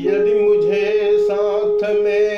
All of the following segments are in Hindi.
यदि मुझे साथ में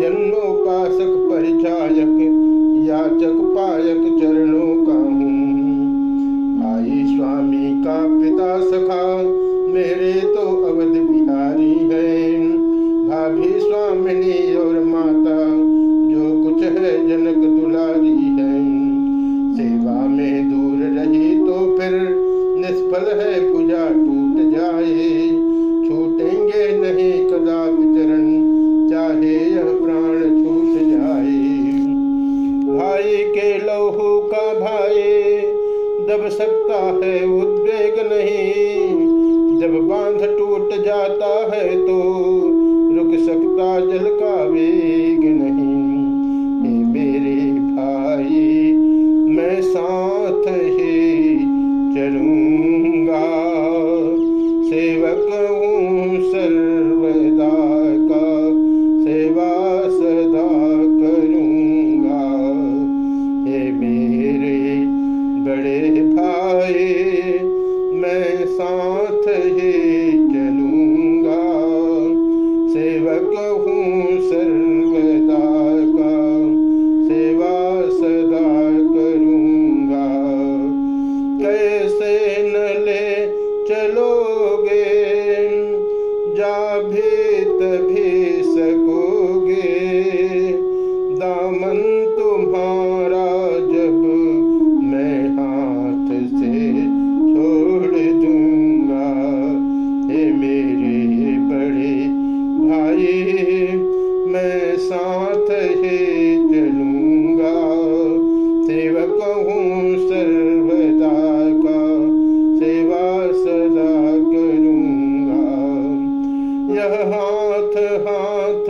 जन्मोपासक परिचायक, याचक, पायक चरणों का हूँ। भाई स्वामी का पिता सखा, मेरे तो अवध बिहारी है। भाभी स्वामिनी और माता, जो कुछ है जनक दुलारी है। सेवा में दूर रही तो फिर निष्फल है पूजा टूट जाए। है उद्वेग नहीं। जब बाँध टूट जाता है तो रुक सकता जल का वेग। हाथ हाथ